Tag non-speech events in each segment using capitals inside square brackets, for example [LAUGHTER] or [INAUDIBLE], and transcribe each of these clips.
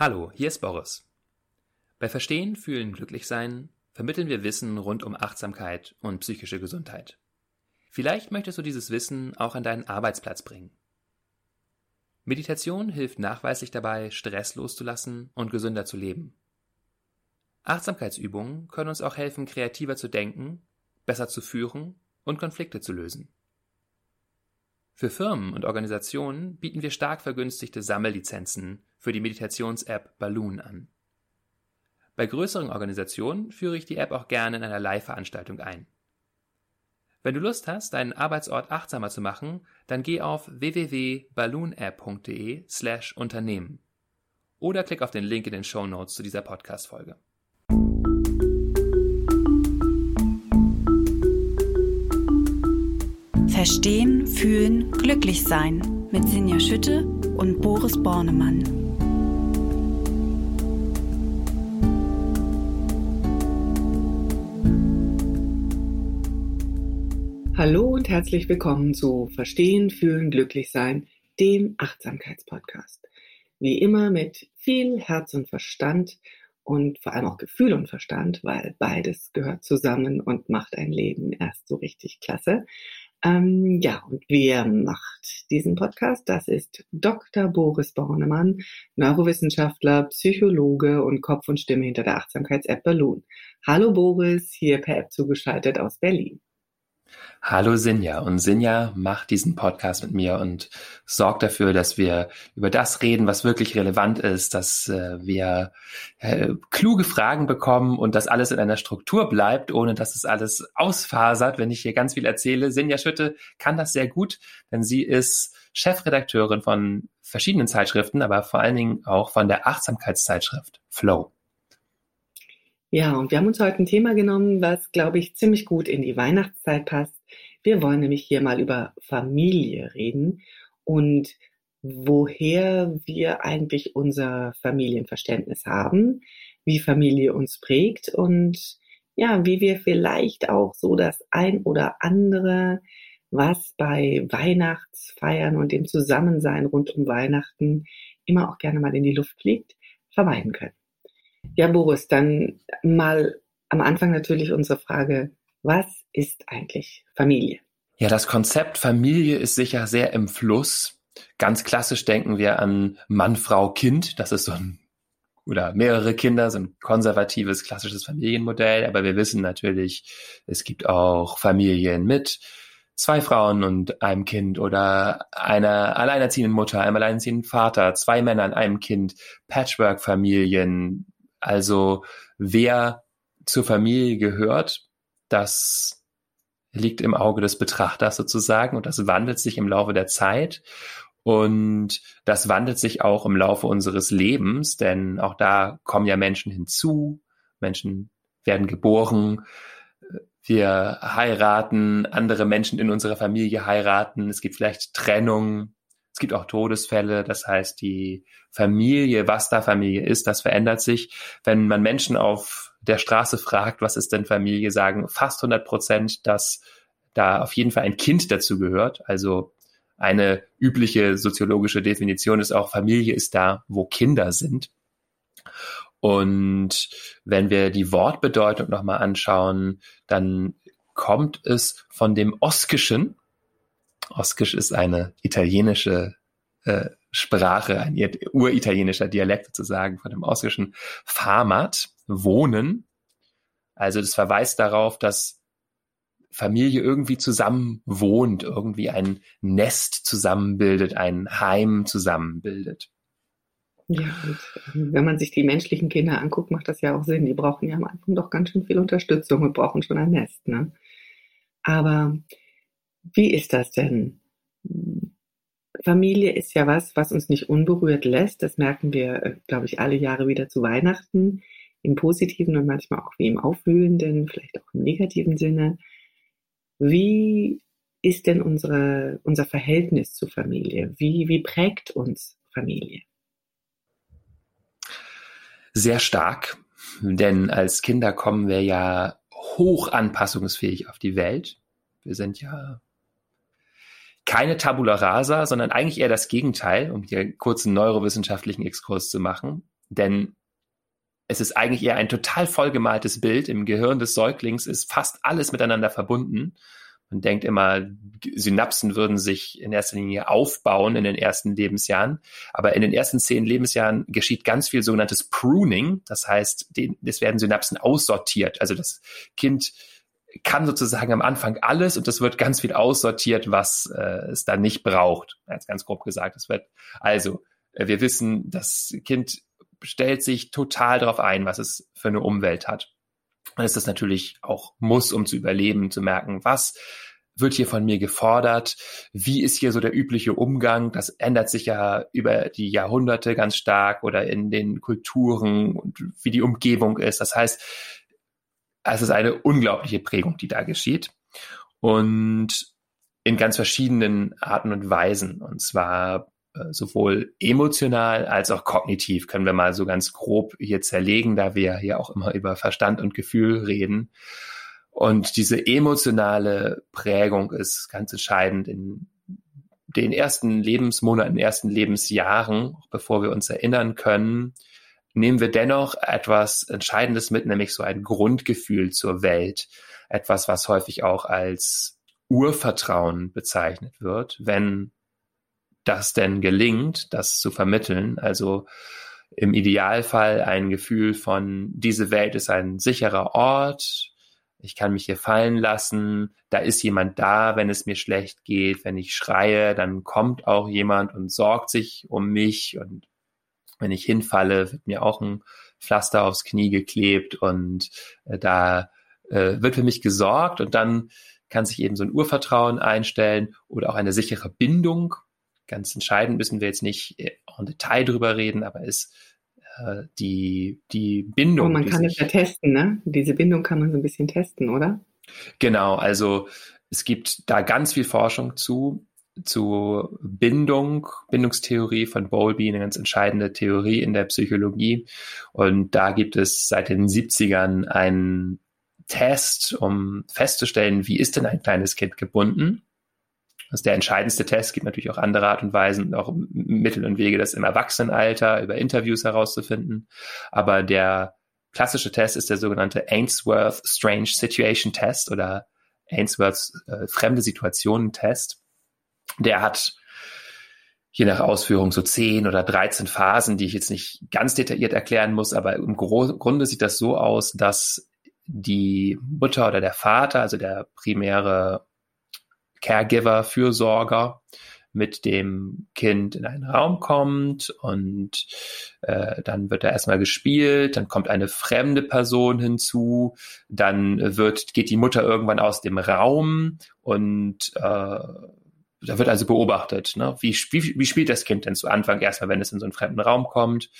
Hallo, hier ist Boris. Bei Verstehen, Fühlen, Glücklichsein vermitteln wir Wissen rund um Achtsamkeit und psychische Gesundheit. Vielleicht möchtest du dieses Wissen auch an deinen Arbeitsplatz bringen. Meditation hilft nachweislich dabei, Stress loszulassen und gesünder zu leben. Achtsamkeitsübungen können uns auch helfen, kreativer zu denken, besser zu führen und Konflikte zu lösen. Für Firmen und Organisationen bieten wir stark vergünstigte Sammellizenzen für die Meditations-App Balloon an. Bei größeren Organisationen führe ich die App auch gerne in einer Live-Veranstaltung ein. Wenn du Lust hast, deinen Arbeitsort achtsamer zu machen, dann geh auf www.balloonapp.de slash Unternehmen oder klick auf den Link in den Show Notes zu dieser Podcast-Folge. Verstehen, Fühlen, Glücklich-Sein mit Sinja Schütte und Boris Bornemann. Hallo und herzlich willkommen zu Verstehen, Fühlen, Glücklich-Sein, dem Achtsamkeitspodcast. Wie immer mit viel Herz und Verstand und vor allem auch Gefühl und Verstand, weil beides gehört zusammen und macht ein Leben erst so richtig klasse. Ähm, ja, und wer macht diesen Podcast? Das ist Dr. Boris Bornemann, Neurowissenschaftler, Psychologe und Kopf und Stimme hinter der Achtsamkeits-App Balloon. Hallo Boris, hier per App zugeschaltet aus Berlin. Hallo Sinja und Sinja macht diesen Podcast mit mir und sorgt dafür, dass wir über das reden, was wirklich relevant ist, dass äh, wir äh, kluge Fragen bekommen und dass alles in einer Struktur bleibt, ohne dass es alles ausfasert, wenn ich hier ganz viel erzähle. Sinja Schütte kann das sehr gut, denn sie ist Chefredakteurin von verschiedenen Zeitschriften, aber vor allen Dingen auch von der Achtsamkeitszeitschrift Flow. Ja, und wir haben uns heute ein Thema genommen, was, glaube ich, ziemlich gut in die Weihnachtszeit passt. Wir wollen nämlich hier mal über Familie reden und woher wir eigentlich unser Familienverständnis haben, wie Familie uns prägt und ja, wie wir vielleicht auch so das ein oder andere, was bei Weihnachtsfeiern und dem Zusammensein rund um Weihnachten immer auch gerne mal in die Luft fliegt, vermeiden können. Ja, Boris, dann mal am Anfang natürlich unsere Frage, was ist eigentlich Familie? Ja, das Konzept Familie ist sicher sehr im Fluss. Ganz klassisch denken wir an Mann, Frau, Kind. Das ist so ein oder mehrere Kinder, so ein konservatives, klassisches Familienmodell. Aber wir wissen natürlich, es gibt auch Familien mit zwei Frauen und einem Kind oder einer alleinerziehenden Mutter, einem alleinerziehenden Vater, zwei Männern, einem Kind, Patchwork-Familien, also wer zur Familie gehört, das liegt im Auge des Betrachters sozusagen und das wandelt sich im Laufe der Zeit. Und das wandelt sich auch im Laufe unseres Lebens, denn auch da kommen ja Menschen hinzu, Menschen werden geboren, wir heiraten, andere Menschen in unserer Familie heiraten, es gibt vielleicht Trennung, es gibt auch Todesfälle, das heißt, die Familie, was da Familie ist, das verändert sich. Wenn man Menschen auf der Straße fragt, was ist denn Familie, sagen fast 100 Prozent, dass da auf jeden Fall ein Kind dazu gehört. Also eine übliche soziologische Definition ist auch, Familie ist da, wo Kinder sind. Und wenn wir die Wortbedeutung nochmal anschauen, dann kommt es von dem Oskischen, Oskisch ist eine italienische äh, Sprache, ein uritalienischer Dialekt sozusagen von dem oskischen Famat, Wohnen. Also das verweist darauf, dass Familie irgendwie zusammen wohnt, irgendwie ein Nest zusammenbildet, ein Heim zusammenbildet. Ja, und wenn man sich die menschlichen Kinder anguckt, macht das ja auch Sinn. Die brauchen ja am Anfang doch ganz schön viel Unterstützung und brauchen schon ein Nest. Ne? Aber wie ist das denn? Familie ist ja was, was uns nicht unberührt lässt. Das merken wir, äh, glaube ich, alle Jahre wieder zu Weihnachten. Im positiven und manchmal auch wie im aufwühlenden, vielleicht auch im negativen Sinne. Wie ist denn unsere, unser Verhältnis zur Familie? Wie, wie prägt uns Familie? Sehr stark, denn als Kinder kommen wir ja hoch anpassungsfähig auf die Welt. Wir sind ja keine Tabula rasa, sondern eigentlich eher das Gegenteil, um hier einen kurzen neurowissenschaftlichen Exkurs zu machen. denn es ist eigentlich eher ein total vollgemaltes Bild. Im Gehirn des Säuglings ist fast alles miteinander verbunden. Man denkt immer, Synapsen würden sich in erster Linie aufbauen in den ersten Lebensjahren. Aber in den ersten zehn Lebensjahren geschieht ganz viel sogenanntes Pruning. Das heißt, es werden Synapsen aussortiert. Also das Kind kann sozusagen am Anfang alles und es wird ganz viel aussortiert, was äh, es dann nicht braucht. Jetzt ganz grob gesagt. Es wird also, äh, wir wissen, das Kind stellt sich total darauf ein, was es für eine Umwelt hat. Und es ist natürlich auch muss, um zu überleben, zu merken, was wird hier von mir gefordert? Wie ist hier so der übliche Umgang? Das ändert sich ja über die Jahrhunderte ganz stark oder in den Kulturen und wie die Umgebung ist. Das heißt, es ist eine unglaubliche Prägung, die da geschieht. Und in ganz verschiedenen Arten und Weisen. Und zwar äh, sowohl emotional als auch kognitiv können wir mal so ganz grob hier zerlegen, da wir hier auch immer über Verstand und Gefühl reden. Und diese emotionale Prägung ist ganz entscheidend in den ersten Lebensmonaten, ersten Lebensjahren, bevor wir uns erinnern können, nehmen wir dennoch etwas Entscheidendes mit, nämlich so ein Grundgefühl zur Welt. Etwas, was häufig auch als Urvertrauen bezeichnet wird, wenn das denn gelingt, das zu vermitteln. Also im Idealfall ein Gefühl von, diese Welt ist ein sicherer Ort, ich kann mich hier fallen lassen, da ist jemand da, wenn es mir schlecht geht, wenn ich schreie, dann kommt auch jemand und sorgt sich um mich und wenn ich hinfalle, wird mir auch ein Pflaster aufs Knie geklebt und äh, da äh, wird für mich gesorgt und dann kann sich eben so ein Urvertrauen einstellen oder auch eine sichere Bindung ganz entscheidend müssen wir jetzt nicht en äh, Detail drüber reden, aber ist äh, die, die Bindung. Oh, man kann es ja testen, ne? Diese Bindung kann man so ein bisschen testen, oder? Genau, also es gibt da ganz viel Forschung zu, zu Bindung, Bindungstheorie von Bowlby, eine ganz entscheidende Theorie in der Psychologie. Und da gibt es seit den 70ern einen Test, um festzustellen, wie ist denn ein kleines Kind gebunden? Das ist der entscheidendste Test. Es gibt natürlich auch andere Art und Weisen, auch Mittel und Wege, das im Erwachsenenalter über Interviews herauszufinden. Aber der klassische Test ist der sogenannte Ainsworth Strange Situation Test oder Ainsworth äh, fremde Situationen Test. Der hat je nach Ausführung so zehn oder 13 Phasen, die ich jetzt nicht ganz detailliert erklären muss, aber im Grunde sieht das so aus, dass die Mutter oder der Vater, also der primäre Caregiver, Fürsorger mit dem Kind in einen Raum kommt und äh, dann wird da erstmal gespielt, dann kommt eine fremde Person hinzu, dann wird, geht die Mutter irgendwann aus dem Raum und äh, da wird also beobachtet, ne? wie, wie, wie spielt das Kind denn zu Anfang erstmal, wenn es in so einen fremden Raum kommt?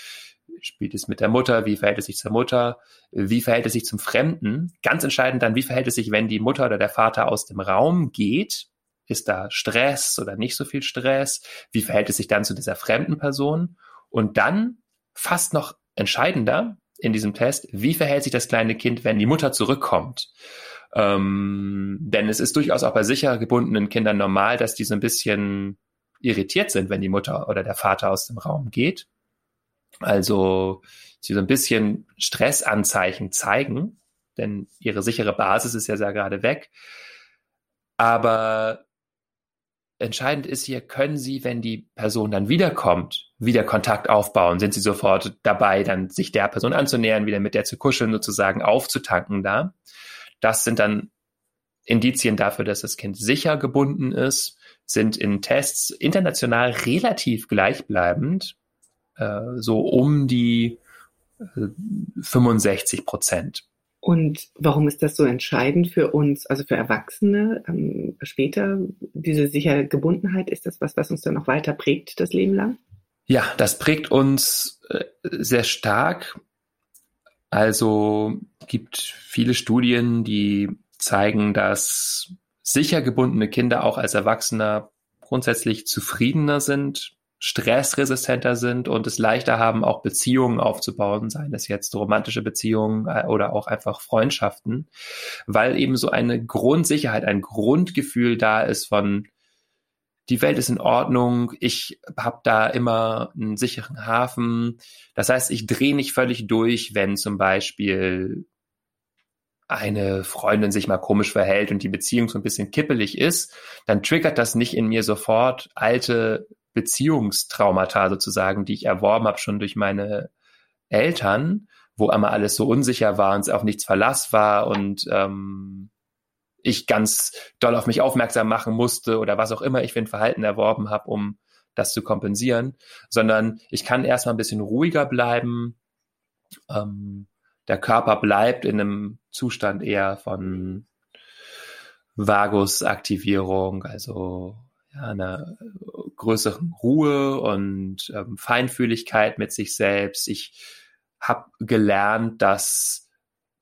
Spielt es mit der Mutter? Wie verhält es sich zur Mutter? Wie verhält es sich zum Fremden? Ganz entscheidend dann, wie verhält es sich, wenn die Mutter oder der Vater aus dem Raum geht? Ist da Stress oder nicht so viel Stress? Wie verhält es sich dann zu dieser fremden Person? Und dann fast noch entscheidender in diesem Test, wie verhält sich das kleine Kind, wenn die Mutter zurückkommt? Ähm, denn es ist durchaus auch bei sicher gebundenen Kindern normal, dass die so ein bisschen irritiert sind, wenn die Mutter oder der Vater aus dem Raum geht. Also sie so ein bisschen Stressanzeichen zeigen, denn ihre sichere Basis ist ja sehr gerade weg. Aber entscheidend ist hier, können Sie, wenn die Person dann wiederkommt, wieder Kontakt aufbauen? Sind Sie sofort dabei, dann sich der Person anzunähern, wieder mit der zu kuscheln, sozusagen aufzutanken da? Das sind dann Indizien dafür, dass das Kind sicher gebunden ist, sind in Tests international relativ gleichbleibend, äh, so um die äh, 65 Prozent. Und warum ist das so entscheidend für uns, also für Erwachsene ähm, später? Diese sichere Gebundenheit, ist das was, was uns dann noch weiter prägt das Leben lang? Ja, das prägt uns äh, sehr stark. Also gibt viele Studien, die zeigen, dass sicher gebundene Kinder auch als Erwachsener grundsätzlich zufriedener sind, stressresistenter sind und es leichter haben, auch Beziehungen aufzubauen, seien es jetzt romantische Beziehungen äh, oder auch einfach die Welt ist in Ordnung, ich habe da immer einen sicheren Hafen. Das heißt, ich drehe nicht völlig durch, wenn zum Beispiel eine Freundin sich mal komisch verhält und die Beziehung so ein bisschen kippelig ist, dann triggert das nicht in mir sofort alte Beziehungstraumata sozusagen, die ich erworben habe schon durch meine Eltern, wo einmal alles so unsicher war und es auch nichts Verlass war und ähm, ich ganz doll auf mich aufmerksam machen musste oder was auch immer ich für ein Verhalten erworben habe, um das zu kompensieren, sondern ich kann erstmal ein bisschen ruhiger bleiben. Ähm, der Körper bleibt in einem Zustand eher von Vagusaktivierung, also ja, einer größeren Ruhe und ähm, Feinfühligkeit mit sich selbst. Ich habe gelernt, dass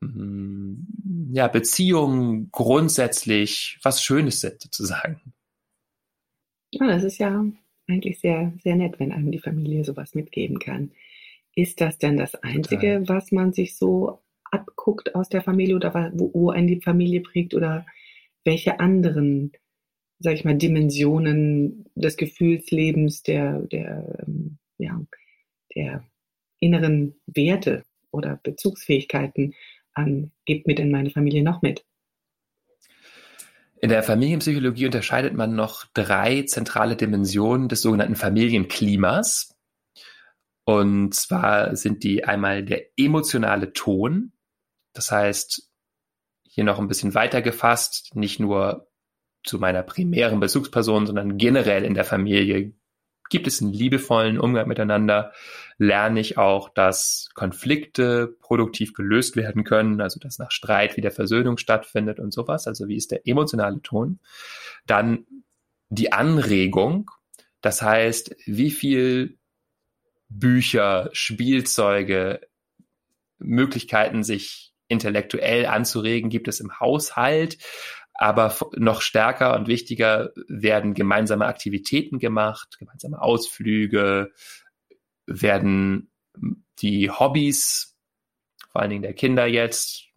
mh, mm, ja, Beziehungen grundsätzlich was Schönes sind, sozusagen. Ja, das ist ja eigentlich sehr, sehr nett, wenn einem die Familie sowas mitgeben kann. Ist das denn das Einzige, Total. was man sich so abguckt aus der Familie oder wo, wo einen die Familie prägt oder welche anderen, sag ich mal, Dimensionen des Gefühlslebens, der, der, ähm, ja, der inneren Werte oder Bezugsfähigkeiten ähm, gibt mir denn meine Familie noch mit? In der Familienpsychologie unterscheidet man noch drei zentrale Dimensionen des sogenannten Familienklimas. Und zwar sind die einmal der emotionale Ton. Das heißt, hier noch ein bisschen weiter gefasst, nicht nur zu meiner primären Bezugsperson, sondern generell in der Familie gibt es einen liebevollen Umgang miteinander, lerne ich auch, dass Konflikte produktiv gelöst werden können, also dass nach Streit wieder Versöhnung stattfindet und sowas. Also wie ist der emotionale Ton? Dann die Anregung, das heißt, wie viel Bücher, Spielzeuge, Möglichkeiten, sich intellektuell anzuregen, gibt es im Haushalt. Aber noch stärker und wichtiger werden gemeinsame Aktivitäten gemacht, gemeinsame Ausflüge, werden die Hobbys, vor allen Dingen der Kinder jetzt,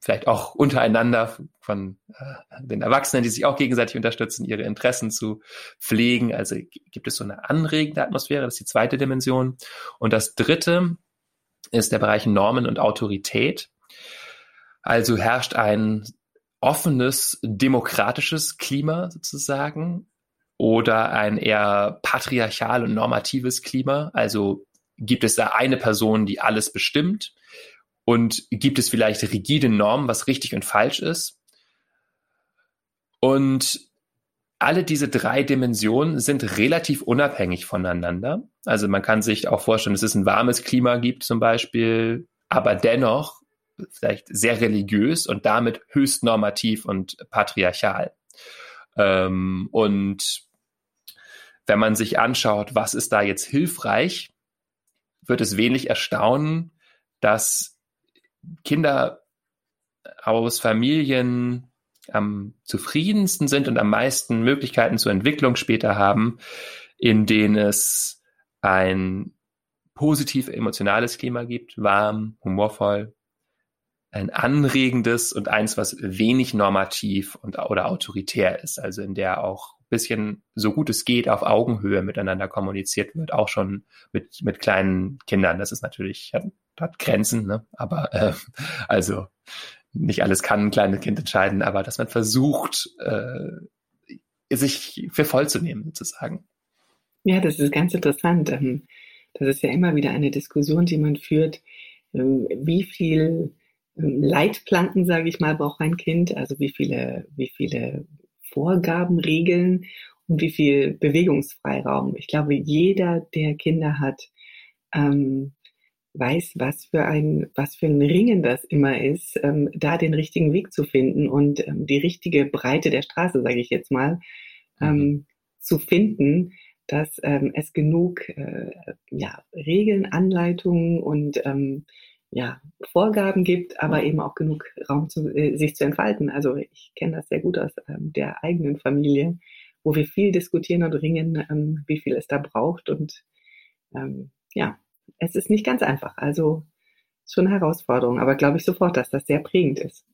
vielleicht auch untereinander von äh, den Erwachsenen, die sich auch gegenseitig unterstützen, ihre Interessen zu pflegen. Also gibt es so eine anregende Atmosphäre, das ist die zweite Dimension. Und das dritte ist der Bereich Normen und Autorität. Also herrscht ein offenes, demokratisches Klima sozusagen oder ein eher patriarchal und normatives Klima? Also gibt es da eine Person, die alles bestimmt? Und gibt es vielleicht rigide Normen, was richtig und falsch ist? Und alle diese drei Dimensionen sind relativ unabhängig voneinander. Also man kann sich auch vorstellen, dass es ein warmes Klima gibt zum Beispiel, aber dennoch vielleicht sehr religiös und damit höchst normativ und patriarchal. Ähm, und wenn man sich anschaut, was ist da jetzt hilfreich, wird es wenig erstaunen, dass Kinder aus Familien am zufriedensten sind und am meisten Möglichkeiten zur Entwicklung später haben, in denen es ein positiv emotionales Klima gibt, warm, humorvoll, ein anregendes und eins, was wenig normativ und oder autoritär ist, also in der auch bisschen so gut es geht auf Augenhöhe miteinander kommuniziert wird, auch schon mit, mit kleinen Kindern. Das ist natürlich, hat, hat Grenzen, ne? aber äh, also nicht alles kann ein kleines Kind entscheiden, aber dass man versucht, äh, sich für voll zu nehmen, sozusagen. Ja, das ist ganz interessant. Ähm, das ist ja immer wieder eine Diskussion, die man führt. Ähm, wie viel Leitplanken, sage ich mal, braucht ein Kind? Also wie viele, wie viele Vorgaben, Regeln und wie viel Bewegungsfreiraum. Ich glaube, jeder, der Kinder hat, ähm, weiß, was für ein, was für ein Ringen das immer ist, ähm, da den richtigen Weg zu finden und ähm, die richtige Breite der Straße, sage ich jetzt mal, ähm, mhm. zu finden, dass ähm, es genug äh, ja, Regeln, Anleitungen und ähm, ja, Vorgaben gibt, aber eben auch genug Raum, zu, äh, sich zu entfalten. Also ich kenne das sehr gut aus ähm, der eigenen Familie, wo wir viel diskutieren und ringen, ähm, wie viel es da braucht. Und ähm, ja, es ist nicht ganz einfach. Also schon eine Herausforderung, aber glaube ich sofort, dass das sehr prägend ist.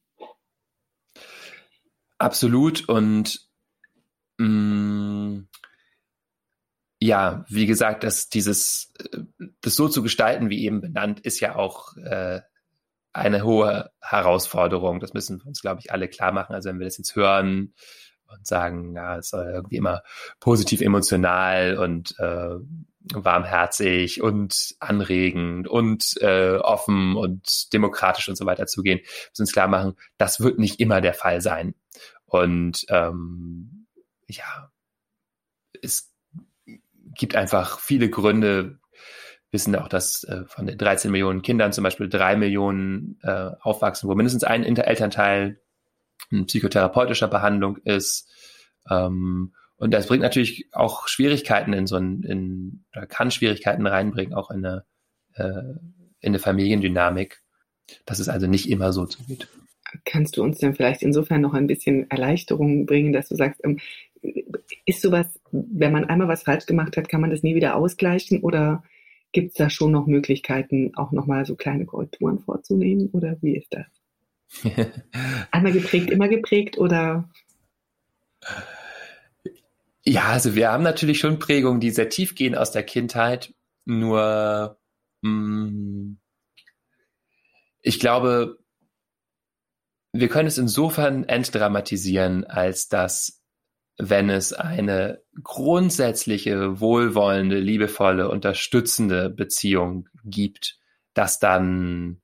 Absolut. Und mh, mm, ja, wie gesagt, dass dieses, das so zu gestalten, wie eben benannt, ist ja auch äh, eine hohe Herausforderung. Das müssen wir uns, glaube ich, alle klar machen. Also wenn wir das jetzt hören und sagen, ja, es soll irgendwie immer positiv emotional und äh, warmherzig und anregend und äh, offen und demokratisch und so weiter zugehen, müssen uns klar machen, das wird nicht immer der Fall sein. Und ähm, ja, es gibt einfach viele Gründe, wissen auch, dass äh, von den 13 Millionen Kindern zum Beispiel drei Millionen äh, aufwachsen, wo mindestens ein Elternteil in psychotherapeutischer Behandlung ist. Ähm, und das bringt natürlich auch Schwierigkeiten in so ein, in, oder kann Schwierigkeiten reinbringen, auch in eine, äh, in eine Familiendynamik, dass es also nicht immer so zugeht. Kannst du uns denn vielleicht insofern noch ein bisschen Erleichterung bringen, dass du sagst, ähm, ist sowas, wenn man einmal was falsch gemacht hat, kann man das nie wieder ausgleichen oder gibt es da schon noch Möglichkeiten, auch nochmal so kleine Korrekturen vorzunehmen oder wie ist das? [LAUGHS] einmal geprägt, immer geprägt oder? Ja, also wir haben natürlich schon Prägungen, die sehr tief gehen aus der Kindheit. Nur mh, mm, ich glaube, wir können es insofern entdramatisieren, als dass wenn es eine grundsätzliche, wohlwollende, liebevolle, unterstützende Beziehung gibt, dass dann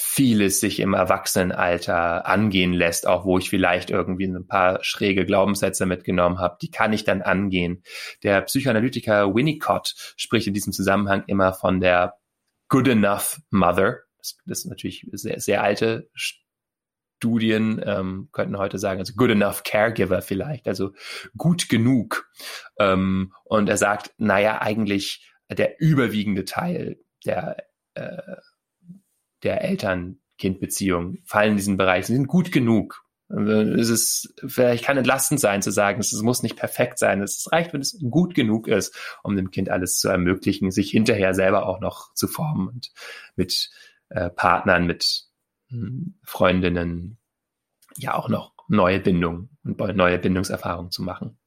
vieles sich im Erwachsenenalter angehen lässt, auch wo ich vielleicht irgendwie ein paar schräge Glaubenssätze mitgenommen habe, die kann ich dann angehen. Der Psychoanalytiker Winnicott spricht in diesem Zusammenhang immer von der Good Enough Mother. Das, ist natürlich sehr, sehr alte Studien ähm, könnten heute sagen, also good enough caregiver vielleicht, also gut genug. Ähm, und er sagt, naja, eigentlich der überwiegende Teil der äh, der Eltern-Kind-Beziehung fallen in diesen Bereich, sie sind gut genug. Es ist, vielleicht kann entlastend sein zu sagen, es muss nicht perfekt sein. Es reicht, wenn es gut genug ist, um dem Kind alles zu ermöglichen, sich hinterher selber auch noch zu formen und mit äh, Partnern, mit Freundinnen ja auch noch neue Bindungen und neue Bindungserfahrungen zu machen.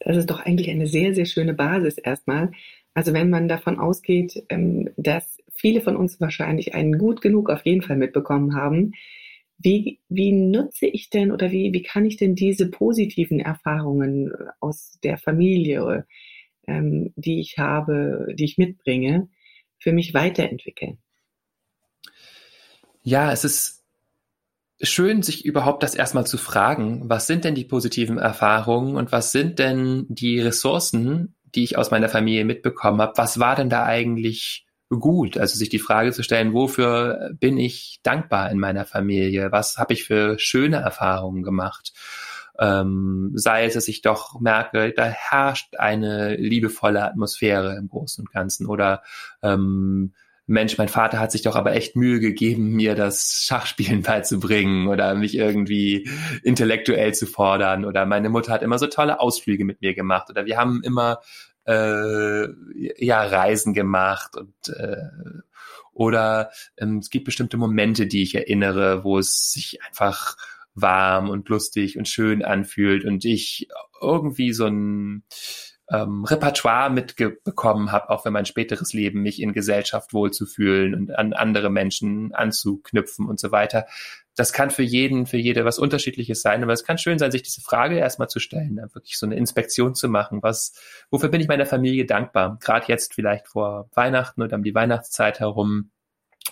Das ist doch eigentlich eine sehr, sehr schöne Basis erstmal. Also wenn man davon ausgeht, ähm, dass viele von uns wahrscheinlich einen gut genug auf jeden Fall mitbekommen haben. Wie, wie nutze ich denn oder wie, wie kann ich denn diese positiven Erfahrungen aus der Familie, ähm, die ich habe, die ich mitbringe, für mich weiterentwickeln? Ja, es ist schön, sich überhaupt das erstmal zu fragen, was sind denn die positiven Erfahrungen und was sind denn die Ressourcen, die ich aus meiner Familie mitbekommen habe? Was war denn da eigentlich gut. Also sich die Frage zu stellen, wofür bin ich dankbar in meiner Familie? Was habe ich für schöne Erfahrungen gemacht? Ähm, sei es, dass ich doch merke, da herrscht eine liebevolle Atmosphäre im Großen und Ganzen oder ähm, Mensch, mein Vater hat sich doch aber echt Mühe gegeben, mir das Schachspielen [LAUGHS] beizubringen oder mich irgendwie intellektuell zu fordern. Oder meine Mutter hat immer so tolle Ausflüge mit mir gemacht. Oder wir haben immer äh, ja Reisen gemacht und äh, oder ähm, es gibt bestimmte Momente, die ich erinnere, wo es sich einfach warm und lustig und schön anfühlt und ich irgendwie so ein ähm, Repertoire mitbekommen habe, auch für mein späteres Leben, mich in Gesellschaft wohlzufühlen und an andere Menschen anzuknüpfen und so weiter das kann für jeden, für jede was Unterschiedliches sein, aber es kann schön sein, sich diese Frage erstmal zu stellen, wirklich so eine Inspektion zu machen. Was, wofür bin ich meiner Familie dankbar? Gerade jetzt vielleicht vor Weihnachten oder um die Weihnachtszeit herum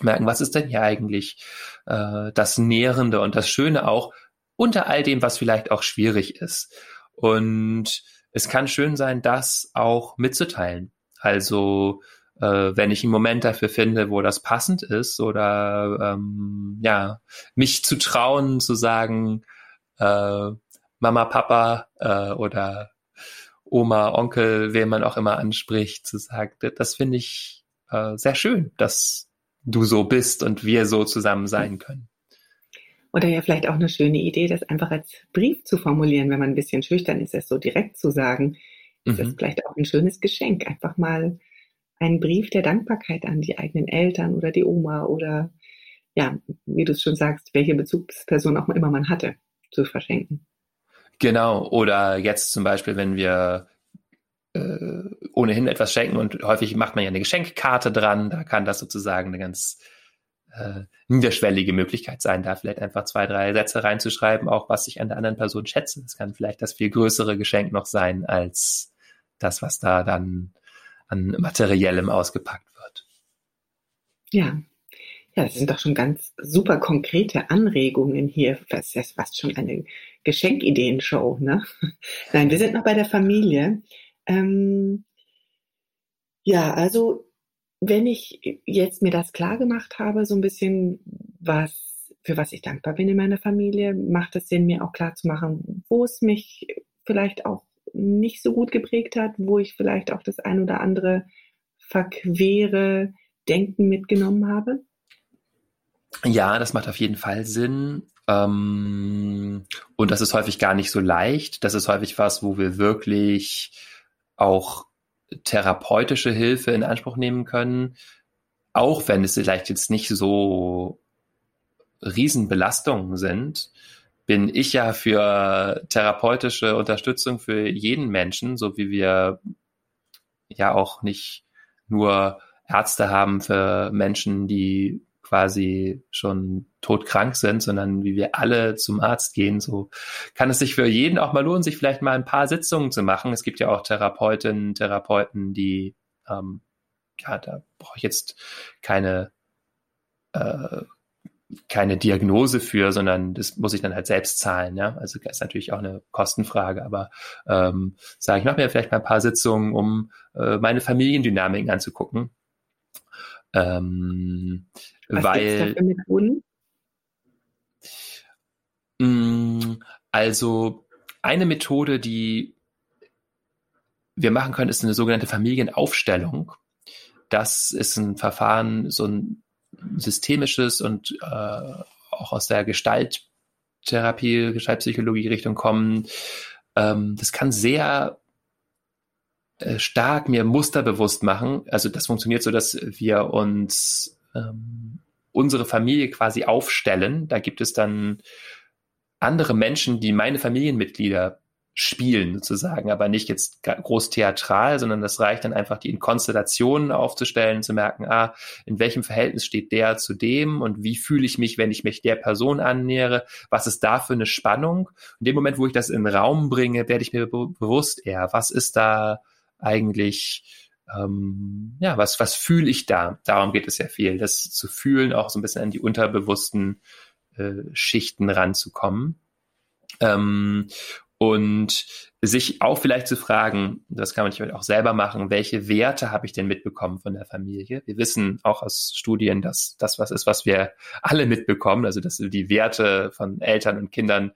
merken, was ist denn hier eigentlich äh, das Nährende und das Schöne auch unter all dem, was vielleicht auch schwierig ist. Und es kann schön sein, das auch mitzuteilen. Also äh, wenn ich einen Moment dafür finde, wo das passend ist oder ähm, ja, mich zu trauen, zu sagen, äh, Mama, Papa äh, oder Oma, Onkel, wen man auch immer anspricht, zu sagen, das finde ich äh, sehr schön, dass du so bist und wir so zusammen sein können. Oder ja, vielleicht auch eine schöne Idee, das einfach als Brief zu formulieren, wenn man ein bisschen schüchtern ist, das so direkt zu sagen. Ist mhm. das vielleicht auch ein schönes Geschenk, einfach mal einen Brief der Dankbarkeit an die eigenen Eltern oder die Oma oder ja, wie du es schon sagst, welche Bezugsperson auch immer man hatte, zu verschenken. Genau. Oder jetzt zum Beispiel, wenn wir äh, ohnehin etwas schenken und häufig macht man ja eine Geschenkkarte dran. Da kann das sozusagen eine ganz äh, niederschwellige Möglichkeit sein, da vielleicht einfach zwei, drei Sätze reinzuschreiben, auch was ich an der anderen Person schätze. Das kann vielleicht das viel größere Geschenk noch sein als das, was da dann an materiellem ausgepackt wird. Ja. Ja, das sind doch schon ganz super konkrete Anregungen hier. Das ist fast schon eine Geschenkideenshow, ne? Nein, wir sind noch bei der Familie. Ähm, ja, also wenn ich jetzt mir das klar gemacht habe, so ein bisschen, was, für was ich dankbar bin in meiner Familie, macht es Sinn, mir auch klar zu machen, wo es mich vielleicht auch nicht so gut geprägt hat, wo ich vielleicht auch das ein oder andere verquere Denken mitgenommen habe? Ja, das macht auf jeden Fall Sinn. Ähm, und das ist häufig gar nicht so leicht. Das ist häufig was, wo wir wirklich auch therapeutische Hilfe in Anspruch nehmen können, auch wenn es vielleicht jetzt nicht so Riesenbelastungen sind, bin ich ja für therapeutische Unterstützung für jeden Menschen, so wie wir ja auch nicht nur Ärzte haben für Menschen, die quasi schon todkrank sind, sondern wie wir alle zum Arzt gehen, so kann es sich für jeden auch mal lohnen, sich vielleicht mal ein paar Sitzungen zu machen. Es gibt ja auch Therapeutinnen, Therapeuten, die, ähm, ja, da brauche ich jetzt keine, äh, keine Diagnose für, sondern das muss ich dann halt selbst zahlen. Ja? Also das ist natürlich auch eine Kostenfrage, aber ähm, sage ich, mache mir vielleicht mal ein paar Sitzungen, um äh, meine Familiendynamiken anzugucken. Ähm, was weil, für Methoden? Mm, also eine Methode, die wir machen können, ist eine sogenannte Familienaufstellung. Das ist ein Verfahren, so ein systemisches und äh, auch aus der Gestalttherapie, Gestaltpsychologie-Richtung kommen. Ähm, das kann sehr stark mir Muster bewusst machen. Also das funktioniert so, dass wir uns ähm, unsere Familie quasi aufstellen. Da gibt es dann andere Menschen, die meine Familienmitglieder spielen sozusagen, aber nicht jetzt groß theatral, sondern das reicht dann einfach, die in Konstellationen aufzustellen, zu merken, ah, in welchem Verhältnis steht der zu dem und wie fühle ich mich, wenn ich mich der Person annähere, was ist da für eine Spannung? In dem Moment, wo ich das in den Raum bringe, werde ich mir be bewusst eher, was ist da eigentlich ähm, ja, was, was fühle ich da? Darum geht es ja viel, das zu fühlen, auch so ein bisschen an die unterbewussten äh, Schichten ranzukommen. Ähm, und sich auch vielleicht zu fragen, das kann man nicht auch selber machen, welche Werte habe ich denn mitbekommen von der Familie? Wir wissen auch aus Studien, dass das was ist, was wir alle mitbekommen, also dass die Werte von Eltern und Kindern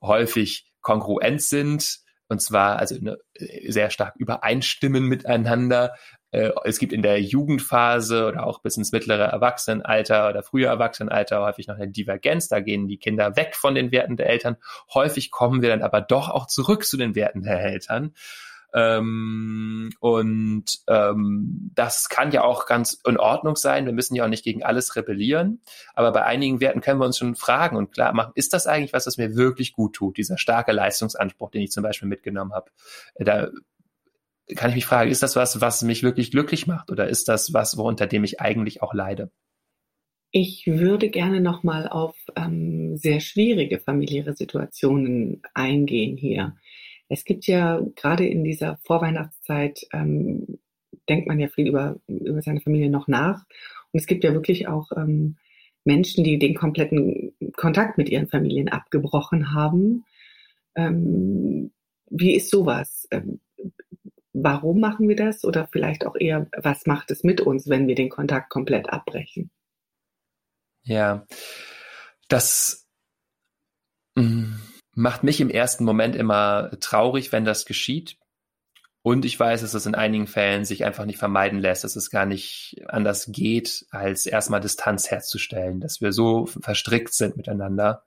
häufig kongruent sind, und zwar also äh, sehr stark übereinstimmen miteinander. Äh, es gibt in der Jugendphase oder auch bis ins mittlere Erwachsenenalter oder frühe Erwachsenenalter häufig noch eine Divergenz. Da gehen die Kinder weg von den Werten der Eltern. Häufig kommen wir dann aber doch auch zurück zu den Werten der Eltern. Ähm, und ähm, das kann ja auch ganz in Ordnung sein. Wir müssen ja auch nicht gegen alles rebellieren. Aber bei einigen Werten können wir uns schon fragen und klar machen, ist das eigentlich was, was mir wirklich gut tut? Dieser starke Leistungsanspruch, den ich zum Beispiel mitgenommen habe. Da kann ich mich fragen, ist das was, was mich wirklich glücklich macht? Oder ist das was, unter dem ich eigentlich auch leide? Ich würde gerne nochmal auf ähm, sehr schwierige familiäre Situationen eingehen hier. Es gibt ja gerade in dieser Vorweihnachtszeit, ähm, denkt man ja viel über, über seine Familie noch nach. Und es gibt ja wirklich auch ähm, Menschen, die den kompletten Kontakt mit ihren Familien abgebrochen haben. Ähm, wie ist sowas? Ähm, warum machen wir das? Oder vielleicht auch eher, was macht es mit uns, wenn wir den Kontakt komplett abbrechen? Ja, das. Mh mm, macht mich im ersten Moment immer traurig, wenn das geschieht. Und ich weiß, dass es in einigen Fällen sich einfach nicht vermeiden lässt, dass es gar nicht anders geht, als erstmal Distanz herzustellen, dass wir so verstrickt sind miteinander,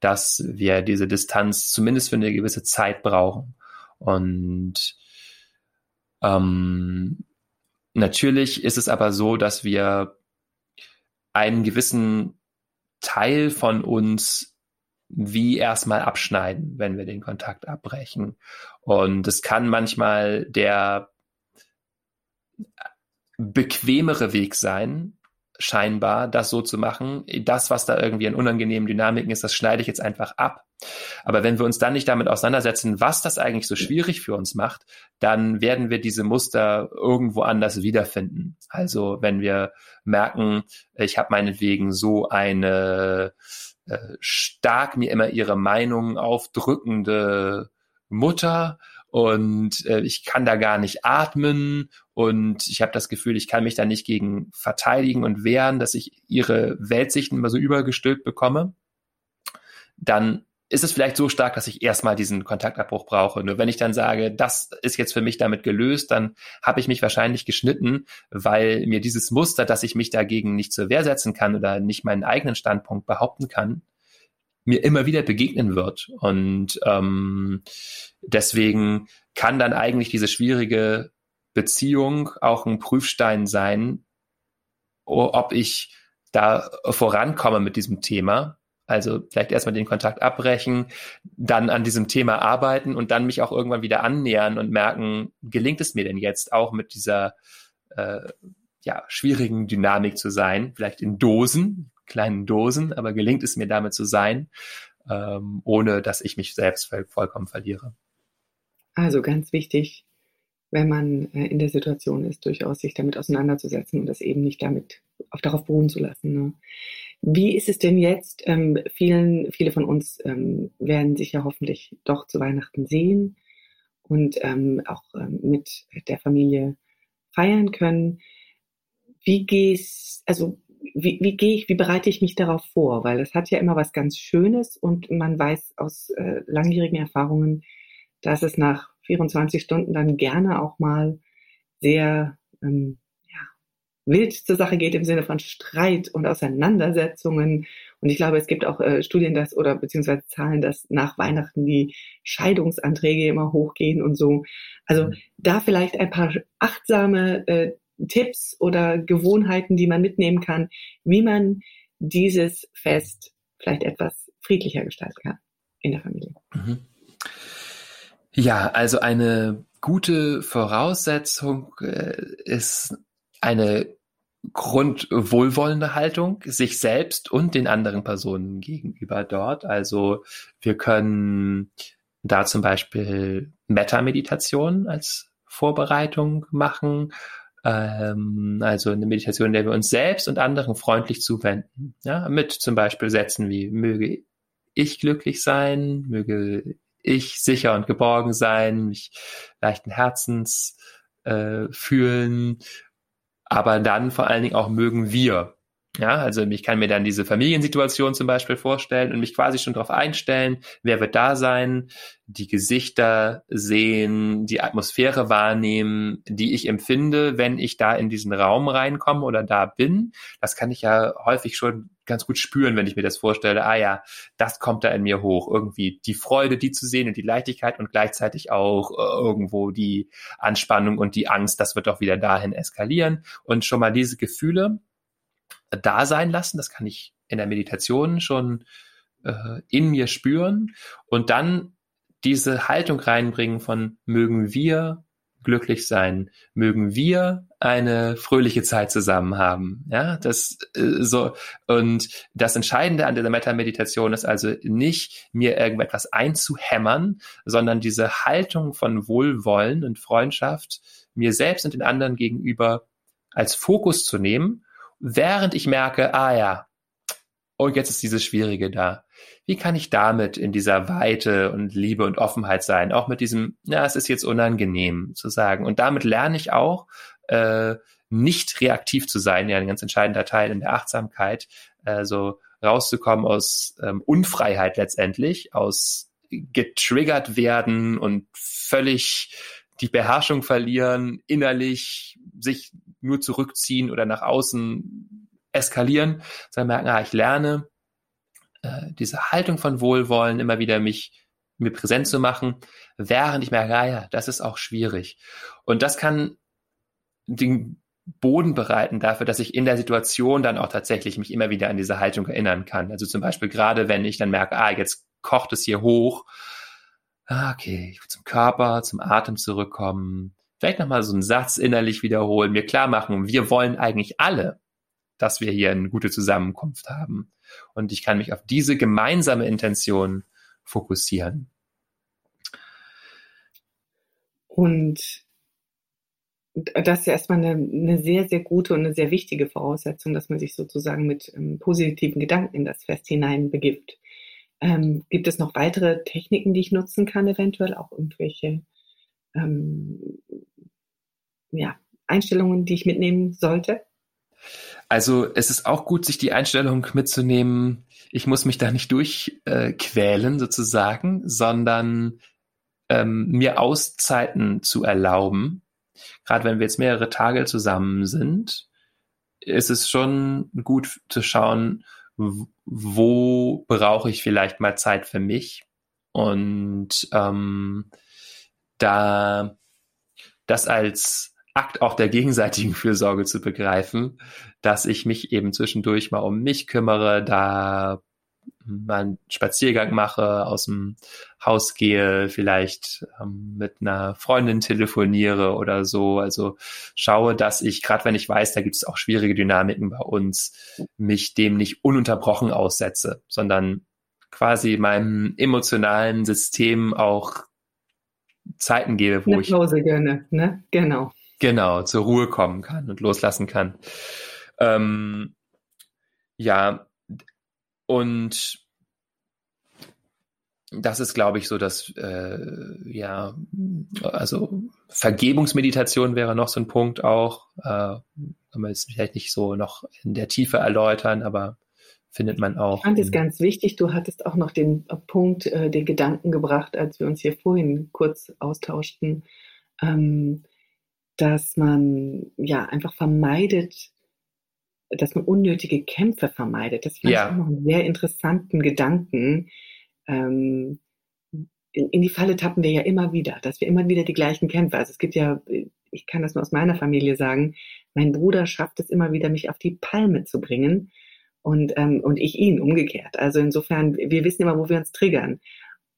dass wir diese Distanz zumindest für eine gewisse Zeit brauchen. Und ähm, natürlich ist es aber so, dass wir einen gewissen Teil von uns wie erstmal abschneiden, wenn wir den Kontakt abbrechen. Und es kann manchmal der bequemere Weg sein, scheinbar, das so zu machen. Das, was da irgendwie an unangenehmen Dynamiken ist, das schneide ich jetzt einfach ab. Aber wenn wir uns dann nicht damit auseinandersetzen, was das eigentlich so schwierig für uns macht, dann werden wir diese Muster irgendwo anders wiederfinden. Also wenn wir merken, ich habe meinetwegen so eine äh, stark mir immer ihre Meinung aufdrückende Mutter und äh, ich kann da gar nicht atmen und ich habe das Gefühl, ich kann mich da nicht gegen verteidigen und wehren, dass ich ihre Weltsichten immer so übergestülpt bekomme, dann ist es vielleicht so stark, dass ich erstmal diesen Kontaktabbruch brauche. Nur wenn ich dann sage, das ist jetzt für mich damit gelöst, dann habe ich mich wahrscheinlich geschnitten, weil mir dieses Muster, dass ich mich dagegen nicht zur Wehr setzen kann oder nicht meinen eigenen Standpunkt behaupten kann, mir immer wieder begegnen wird. Und ähm, deswegen kann dann eigentlich diese schwierige Beziehung auch ein Prüfstein sein, ob ich da vorankomme mit diesem Thema. Also vielleicht erstmal den Kontakt abbrechen, dann an diesem Thema arbeiten und dann mich auch irgendwann wieder annähern und merken, gelingt es mir denn jetzt auch mit dieser äh, ja, schwierigen Dynamik zu sein, vielleicht in Dosen, kleinen Dosen, aber gelingt es mir damit zu sein, ähm, ohne dass ich mich selbst vollkommen verliere. Also ganz wichtig, wenn man äh, in der Situation ist, durchaus sich damit auseinanderzusetzen und das eben nicht damit auch darauf beruhen zu lassen. Ne? Wie ist es denn jetzt? Ähm, vielen, viele von uns ähm, werden sich ja hoffentlich doch zu Weihnachten sehen und ähm, auch ähm, mit der Familie feiern können. Wie gehst, also wie, wie gehe ich, wie bereite ich mich darauf vor? Weil es hat ja immer was ganz Schönes und man weiß aus äh, langjährigen Erfahrungen, dass es nach 24 Stunden dann gerne auch mal sehr ähm, wild zur Sache geht im Sinne von Streit und Auseinandersetzungen. Und ich glaube, es gibt auch äh, Studien, dass oder beziehungsweise Zahlen, dass nach Weihnachten die Scheidungsanträge immer hochgehen und so. Also mhm. da vielleicht ein paar achtsame äh, Tipps oder Gewohnheiten, die man mitnehmen kann, wie man dieses Fest vielleicht etwas friedlicher gestalten kann in der Familie. Mhm. Ja, also eine gute Voraussetzung äh, ist eine grundwohlwollende Haltung sich selbst und den anderen Personen gegenüber dort. Also wir können da zum Beispiel Metta-Meditation als Vorbereitung machen ähm, also eine Meditation, in der wir uns selbst und anderen freundlich zuwenden. Ja, mit zum Beispiel Sätzen wie möge ich glücklich sein, möge ich sicher und geborgen sein, mich leichten Herzens äh, fühlen, aber dann vor allen Dingen auch mögen wir ja, also ich kann mir dann diese Familiensituation zum Beispiel vorstellen und mich quasi schon darauf einstellen, wer wird da sein, die Gesichter sehen, die Atmosphäre wahrnehmen, die ich empfinde, wenn ich da in diesen Raum reinkomme oder da bin. Das kann ich ja häufig schon ganz gut spüren, wenn ich mir das vorstelle. Ah ja, das kommt da in mir hoch. Irgendwie die Freude, die zu sehen und die Leichtigkeit und gleichzeitig auch äh, irgendwo die Anspannung und die Angst, das wird doch wieder dahin eskalieren. Und schon mal diese Gefühle, da sein lassen. Das kann ich in der Meditation schon äh, in mir spüren und dann diese Haltung reinbringen von mögen wir glücklich sein, mögen wir eine fröhliche Zeit zusammen haben. Ja, das äh, so und das Entscheidende an dieser Meta-Meditation ist also nicht mir irgendetwas einzuhämmern, sondern diese Haltung von Wohlwollen und Freundschaft mir selbst und den anderen gegenüber als Fokus zu nehmen während ich merke, ah ja, und jetzt ist dieses Schwierige da. Wie kann ich damit in dieser Weite und Liebe und Offenheit sein? Auch mit diesem, ja, es ist jetzt unangenehm zu sagen. Und damit lerne ich auch, äh, nicht reaktiv zu sein, ja, ein ganz entscheidender Teil in der Achtsamkeit, äh, so rauszukommen aus ähm, Unfreiheit letztendlich, aus getriggert werden und völlig die Beherrschung verlieren, innerlich sich nur zurückziehen oder nach außen eskalieren, sondern merken, ah, ich lerne äh, diese Haltung von Wohlwollen immer wieder mich mir präsent zu machen, während ich merke, ah ja, das ist auch schwierig. Und das kann den Boden bereiten dafür, dass ich in der Situation dann auch tatsächlich mich immer wieder an diese Haltung erinnern kann. Also zum Beispiel gerade, wenn ich dann merke, ah, jetzt kocht es hier hoch. Ah, okay, ich will zum Körper, zum Atem zurückkommen. Vielleicht nochmal so einen Satz innerlich wiederholen, mir klar machen, wir wollen eigentlich alle, dass wir hier eine gute Zusammenkunft haben. Und ich kann mich auf diese gemeinsame Intention fokussieren. Und das ist erstmal eine, eine, sehr, sehr gute und eine sehr wichtige Voraussetzung, dass man sich sozusagen mit ähm, positiven Gedanken in das Fest hineinbegibt. Ähm, gibt es noch weitere Techniken, die ich nutzen kann, eventuell auch irgendwelche ähm, ja, Einstellungen, die ich mitnehmen sollte? Also es ist auch gut, sich die Einstellung mitzunehmen, ich muss mich da nicht durchquälen äh, sozusagen, sondern ähm, mir Auszeiten zu erlauben. Gerade wenn wir jetzt mehrere Tage zusammen sind, ist es schon gut zu schauen, wo brauche ich vielleicht mal Zeit für mich und ähm, da das als Akt auch der gegenseitigen Fürsorge zu begreifen, dass ich mich eben zwischendurch mal um mich kümmere, da mal einen Spaziergang mache, aus dem Haus gehe, vielleicht ähm, mit einer Freundin telefoniere oder so. Also schaue, dass ich, gerade wenn ich weiß, da gibt es auch schwierige Dynamiken bei uns, mich dem nicht ununterbrochen aussetze, sondern quasi meinem emotionalen System auch Zeiten gebe, wo Eine ich Pause gerne, ne? Genau. Genau, zur Ruhe kommen kann und loslassen kann. Ähm, ja, und das ist, glaube ich, so, dass äh, ja, also Vergebungsmeditation wäre noch so ein Punkt auch. Äh, kann man jetzt vielleicht nicht so noch in der Tiefe erläutern, aber findet man auch. Ich fand es ganz wichtig. Du hattest auch noch den Punkt, äh, den Gedanken gebracht, als wir uns hier vorhin kurz austauschten, ähm, dass man ja einfach vermeidet, dass man unnötige Kämpfe vermeidet. Das fand ja. ich auch noch einen sehr interessanten Gedanken. Ähm, in, in, die Falle tappen wir ja immer wieder, dass wir immer wieder die gleichen Kämpfe. Also es gibt ja, ich kann das nur aus meiner Familie sagen, mein Bruder schafft es immer wieder, mich auf die Palme zu bringen und, ähm, und ich ihn umgekehrt. Also insofern, wir wissen immer, wo wir uns triggern.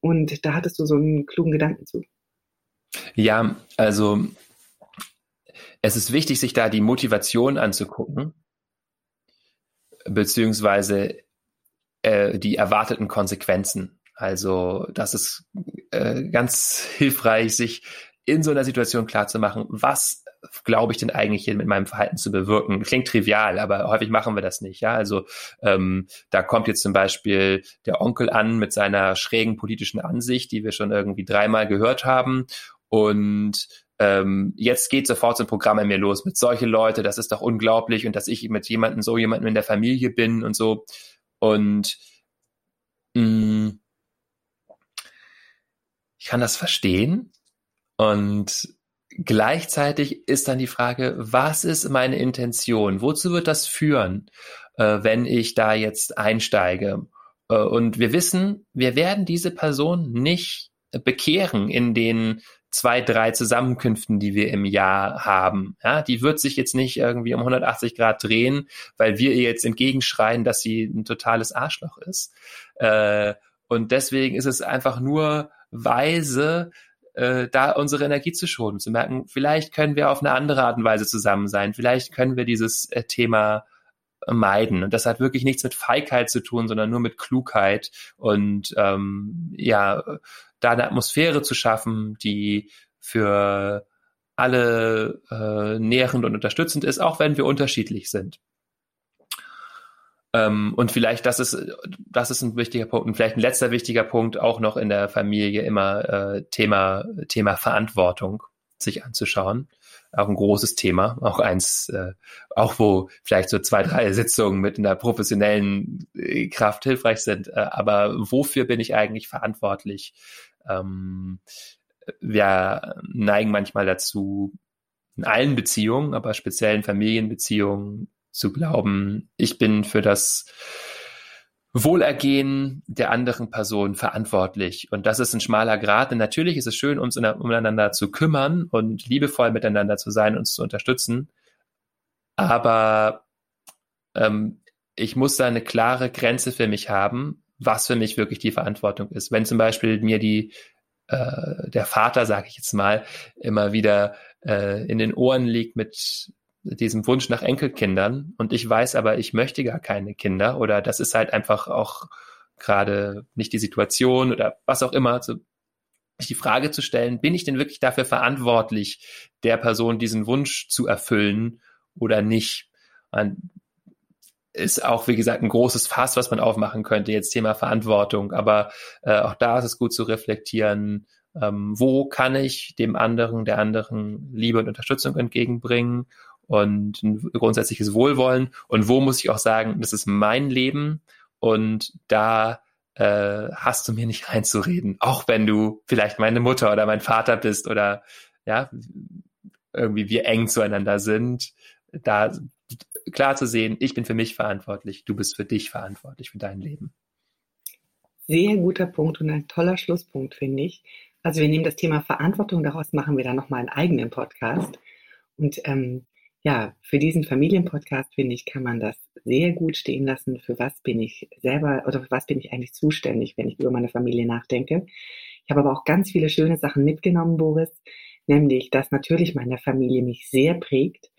Und da hattest du so einen klugen Gedanken zu. Ja, also es ist wichtig, sich da die Motivation anzugucken, beziehungsweise äh, die erwarteten Konsequenzen. Also das ist äh, ganz [LAUGHS] hilfreich, sich in so einer Situation klarzumachen, was glaube ich denn eigentlich hier mit meinem Verhalten zu bewirken? Klingt trivial, aber häufig machen wir das nicht. Ja, also ähm, da kommt jetzt zum Beispiel der Onkel an mit seiner schrägen politischen Ansicht, die wir schon irgendwie dreimal gehört haben und ähm, jetzt geht sofort so ein Programm in mir los mit solche Leute, das ist doch unglaublich und dass ich mit jemandem, so jemandem in der Familie bin und so. Und mh, mm, ich kann das verstehen. Und gleichzeitig ist dann die Frage, was ist meine Intention? Wozu wird das führen, äh, wenn ich da jetzt einsteige? Äh, und wir wissen, wir werden diese Person nicht bekehren in den zwei, drei Zusammenkünften, die wir im Jahr haben. Ja, die wird sich jetzt nicht irgendwie um 180 Grad drehen, weil wir ihr jetzt entgegenschreien, dass sie ein totales Arschloch ist. Äh, und deswegen ist es einfach nur weise, äh, da unsere Energie zu schonen, zu merken, vielleicht können wir auf eine andere Art und Weise zusammen sein, vielleicht können wir dieses äh, Thema meiden. Und das hat wirklich nichts mit Feigheit zu tun, sondern nur mit Klugheit und ähm, ja, da eine Atmosphäre zu schaffen, die für alle äh, nährend und unterstützend ist, auch wenn wir unterschiedlich sind. Ähm, und vielleicht, das ist, das ist ein wichtiger Punkt. Und vielleicht ein letzter wichtiger Punkt auch noch in der Familie immer äh, Thema, Thema Verantwortung sich anzuschauen. Auch ein großes Thema, auch eins, äh, auch wo vielleicht so zwei, drei Sitzungen mit einer professionellen äh, Kraft hilfreich sind. Äh, aber wofür bin ich eigentlich verantwortlich? Ähm, wir neigen manchmal dazu, in allen Beziehungen, aber speziell in Familienbeziehungen zu glauben, ich bin für das Wohlergehen der anderen Person verantwortlich. Und das ist ein schmaler Grad. Denn natürlich ist es schön, uns umeinander zu kümmern und liebevoll miteinander zu sein, uns zu unterstützen. aber ähm, ich muss da eine klare Grenze für mich haben, was für mich wirklich die Verantwortung ist. Wenn zum Beispiel mir die äh, der Vater, sage ich jetzt mal, immer wieder äh, in den Ohren liegt mit diesem Wunsch nach Enkelkindern und ich weiß aber, ich möchte gar keine Kinder oder das ist halt einfach auch gerade nicht die Situation oder was auch immer, so, die Frage zu stellen, bin ich denn wirklich dafür verantwortlich, der Person diesen Wunsch zu erfüllen oder nicht? Und ist auch, wie gesagt, ein großes Fass, was man aufmachen könnte, jetzt Thema Verantwortung. Aber äh, auch da ist es gut zu reflektieren, ähm, wo kann ich dem anderen, der anderen Liebe und Unterstützung entgegenbringen und ein grundsätzliches Wohlwollen und wo muss ich auch sagen, das ist mein Leben und da äh, hast du mir nicht reinzureden, auch wenn du vielleicht meine Mutter oder mein Vater bist oder ja, irgendwie wir eng zueinander sind. Da klar zu sehen, ich bin für mich verantwortlich, du bist für dich verantwortlich, für dein Leben. Sehr guter Punkt und ein toller Schlusspunkt, finde ich. Also wir nehmen das Thema Verantwortung, daraus machen wir dann nochmal einen eigenen Podcast. Und ähm, ja, für diesen Familienpodcast, finde ich, kann man das sehr gut stehen lassen. Für was bin ich selber oder für was bin ich eigentlich zuständig, wenn ich über meine Familie nachdenke. Ich habe aber auch ganz viele schöne Sachen mitgenommen, Boris, nämlich, dass natürlich meine Familie mich sehr prägt,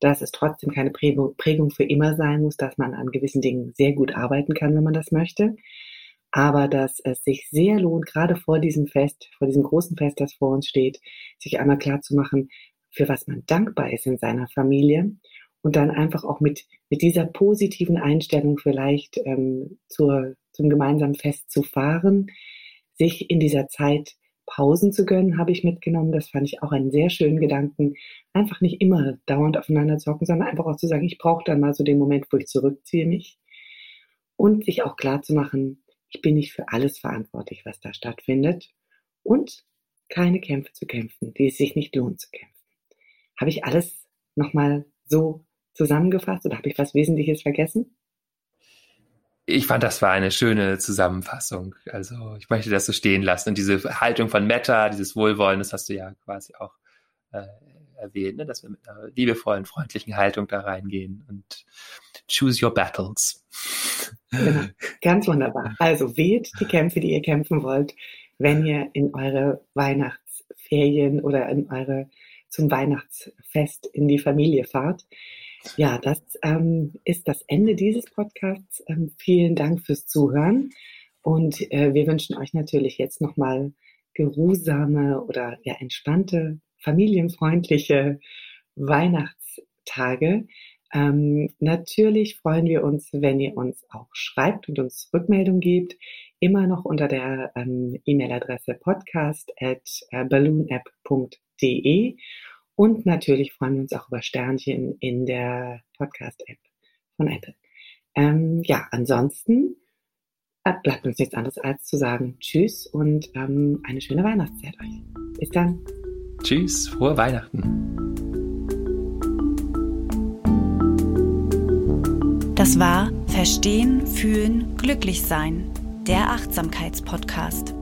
dass es trotzdem keine Prägung für immer sein muss, dass man an gewissen Dingen sehr gut arbeiten kann, wenn man das möchte. Aber dass es sich sehr lohnt, gerade vor diesem Fest, vor diesem großen Fest, das vor uns steht, sich einmal klar zu machen, für was man dankbar ist in seiner Familie und dann einfach auch mit, mit dieser positiven Einstellung vielleicht ähm, zur, zum gemeinsamen Fest zu fahren, sich in dieser Zeit Pausen zu gönnen, habe ich mitgenommen. Das fand ich auch einen sehr schönen Gedanken. Einfach nicht immer dauernd aufeinander zu hocken, sondern einfach auch zu sagen, ich brauche dann mal so den Moment, wo ich zurückziehe mich. Und sich auch klar zu machen, ich bin nicht für alles verantwortlich, was da stattfindet. Und keine Kämpfe zu kämpfen, die es sich nicht lohnt zu kämpfen. Habe ich alles nochmal so zusammengefasst oder habe ich was Wesentliches vergessen? ich fand, das war eine schöne Zusammenfassung. Also ich möchte das so stehen lassen. Und diese Haltung von Meta, dieses Wohlwollen, das hast du ja quasi auch äh, erwähnt, ne? dass wir mit einer liebevollen, freundlichen Haltung da reingehen und choose your battles. Genau. [LAUGHS] Ganz wunderbar. Also wählt die Kämpfe, die ihr kämpfen wollt, wenn ihr in eure Weihnachtsferien oder in eure zum Weihnachtsfest in die Familie fahrt. Ja, das ähm, ist das Ende dieses Podcasts. Ähm, vielen Dank fürs Zuhören und äh, wir wünschen euch natürlich jetzt nochmal geruhsame oder ja entspannte, familienfreundliche Weihnachtstage. Ähm, natürlich freuen wir uns, wenn ihr uns auch schreibt und uns Rückmeldung gebt, immer noch unter der ähm, E-Mail-Adresse podcast at äh, balloonapp.de und natürlich freuen wir uns auch über Sternchen in der Podcast-App von Apple. Ähm, ja, ansonsten äh, bleibt uns nichts anderes als zu sagen Tschüss und ähm, eine schöne Weihnachtszeit euch. Bis dann. Tschüss, frohe Weihnachten. Das war Verstehen, Fühlen, Glücklich Sein, der Achtsamkeitspodcast.